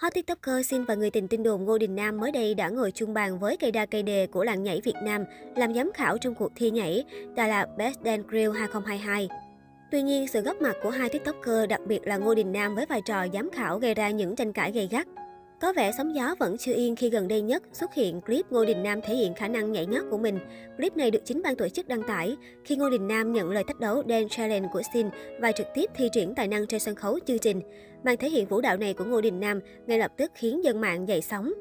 Hot TikToker Xin và người tình tin đồn Ngô Đình Nam mới đây đã ngồi chung bàn với cây đa cây đề của làng nhảy Việt Nam làm giám khảo trong cuộc thi nhảy Đà Lạt Best Dance Grill 2022. Tuy nhiên, sự góp mặt của hai TikToker, đặc biệt là Ngô Đình Nam với vai trò giám khảo gây ra những tranh cãi gay gắt. Có vẻ sóng gió vẫn chưa yên khi gần đây nhất xuất hiện clip Ngô Đình Nam thể hiện khả năng nhảy nhót của mình. Clip này được chính ban tổ chức đăng tải khi Ngô Đình Nam nhận lời thách đấu Dance Challenge của Sin và trực tiếp thi triển tài năng trên sân khấu chương trình. Màn thể hiện vũ đạo này của Ngô Đình Nam ngay lập tức khiến dân mạng dậy sóng.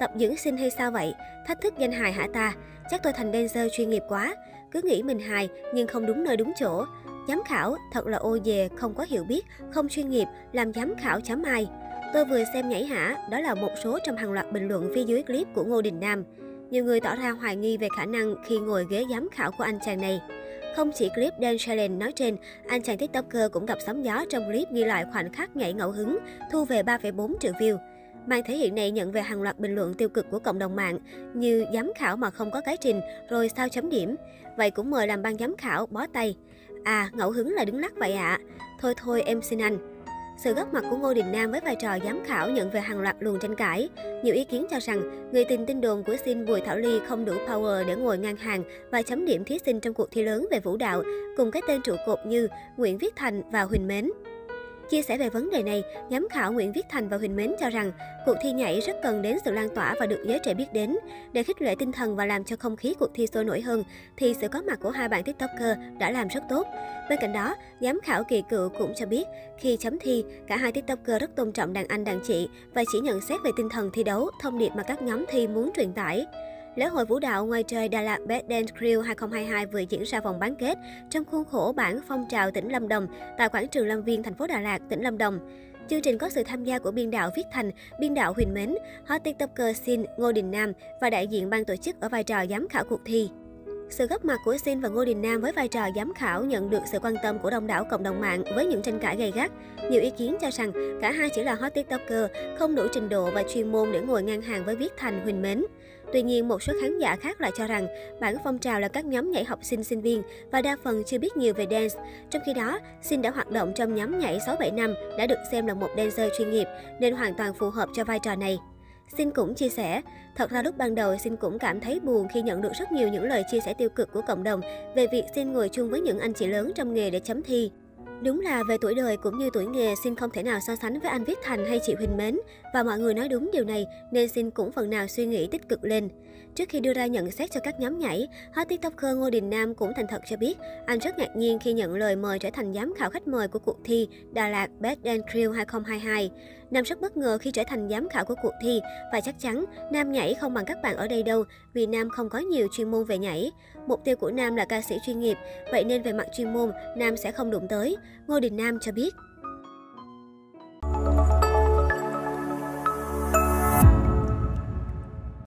Tập dưỡng sinh hay sao vậy? Thách thức danh hài hả ta? Chắc tôi thành dancer chuyên nghiệp quá. Cứ nghĩ mình hài nhưng không đúng nơi đúng chỗ. Giám khảo thật là ô về, không có hiểu biết, không chuyên nghiệp, làm giám khảo chấm ai. Tôi vừa xem nhảy hả, đó là một số trong hàng loạt bình luận phía dưới clip của Ngô Đình Nam. Nhiều người tỏ ra hoài nghi về khả năng khi ngồi ghế giám khảo của anh chàng này. Không chỉ clip Dan Challenge nói trên, anh chàng TikToker cũng gặp sóng gió trong clip ghi lại khoảnh khắc nhảy ngẫu hứng, thu về 3,4 triệu view. Màn thể hiện này nhận về hàng loạt bình luận tiêu cực của cộng đồng mạng như giám khảo mà không có cái trình, rồi sao chấm điểm. Vậy cũng mời làm ban giám khảo bó tay. À, ngẫu hứng là đứng lắc vậy ạ. À. Thôi thôi em xin anh. Sự góp mặt của Ngô Đình Nam với vai trò giám khảo nhận về hàng loạt luồng tranh cãi. Nhiều ý kiến cho rằng người tình tin đồn của Xin Bùi Thảo Ly không đủ power để ngồi ngang hàng và chấm điểm thí sinh trong cuộc thi lớn về vũ đạo, cùng cái tên trụ cột như Nguyễn Viết Thành và Huỳnh Mến. Chia sẻ về vấn đề này, giám khảo Nguyễn Viết Thành và Huỳnh Mến cho rằng cuộc thi nhảy rất cần đến sự lan tỏa và được giới trẻ biết đến. Để khích lệ tinh thần và làm cho không khí cuộc thi sôi nổi hơn, thì sự có mặt của hai bạn TikToker đã làm rất tốt. Bên cạnh đó, giám khảo Kỳ Cựu cũng cho biết, khi chấm thi, cả hai TikToker rất tôn trọng đàn anh đàn chị và chỉ nhận xét về tinh thần thi đấu, thông điệp mà các nhóm thi muốn truyền tải. Lễ hội vũ đạo ngoài trời Đà Lạt Best Dance Crew 2022 vừa diễn ra vòng bán kết trong khuôn khổ bản phong trào tỉnh Lâm Đồng tại quảng trường Lâm Viên, thành phố Đà Lạt, tỉnh Lâm Đồng. Chương trình có sự tham gia của biên đạo Viết Thành, biên đạo Huỳnh Mến, hot tiktoker Sin, Ngô Đình Nam và đại diện ban tổ chức ở vai trò giám khảo cuộc thi. Sự góp mặt của Sin và Ngô Đình Nam với vai trò giám khảo nhận được sự quan tâm của đông đảo cộng đồng mạng với những tranh cãi gay gắt. Nhiều ý kiến cho rằng cả hai chỉ là hot tiktoker, không đủ trình độ và chuyên môn để ngồi ngang hàng với Viết Thành, Huỳnh Mến. Tuy nhiên, một số khán giả khác lại cho rằng bản phong trào là các nhóm nhảy học sinh sinh viên và đa phần chưa biết nhiều về dance. Trong khi đó, Sin đã hoạt động trong nhóm nhảy 6-7 năm, đã được xem là một dancer chuyên nghiệp nên hoàn toàn phù hợp cho vai trò này. Xin cũng chia sẻ, thật ra lúc ban đầu Xin cũng cảm thấy buồn khi nhận được rất nhiều những lời chia sẻ tiêu cực của cộng đồng về việc Xin ngồi chung với những anh chị lớn trong nghề để chấm thi. Đúng là về tuổi đời cũng như tuổi nghề, Xin không thể nào so sánh với anh Viết Thành hay chị Huỳnh Mến. Và mọi người nói đúng điều này nên Xin cũng phần nào suy nghĩ tích cực lên. Trước khi đưa ra nhận xét cho các nhóm nhảy, hot tiktoker Ngô Đình Nam cũng thành thật cho biết anh rất ngạc nhiên khi nhận lời mời trở thành giám khảo khách mời của cuộc thi Đà Lạt Best Dance Crew 2022. Nam rất bất ngờ khi trở thành giám khảo của cuộc thi và chắc chắn Nam nhảy không bằng các bạn ở đây đâu vì Nam không có nhiều chuyên môn về nhảy. Mục tiêu của Nam là ca sĩ chuyên nghiệp, vậy nên về mặt chuyên môn, Nam sẽ không đụng tới. Ngô Đình Nam cho biết.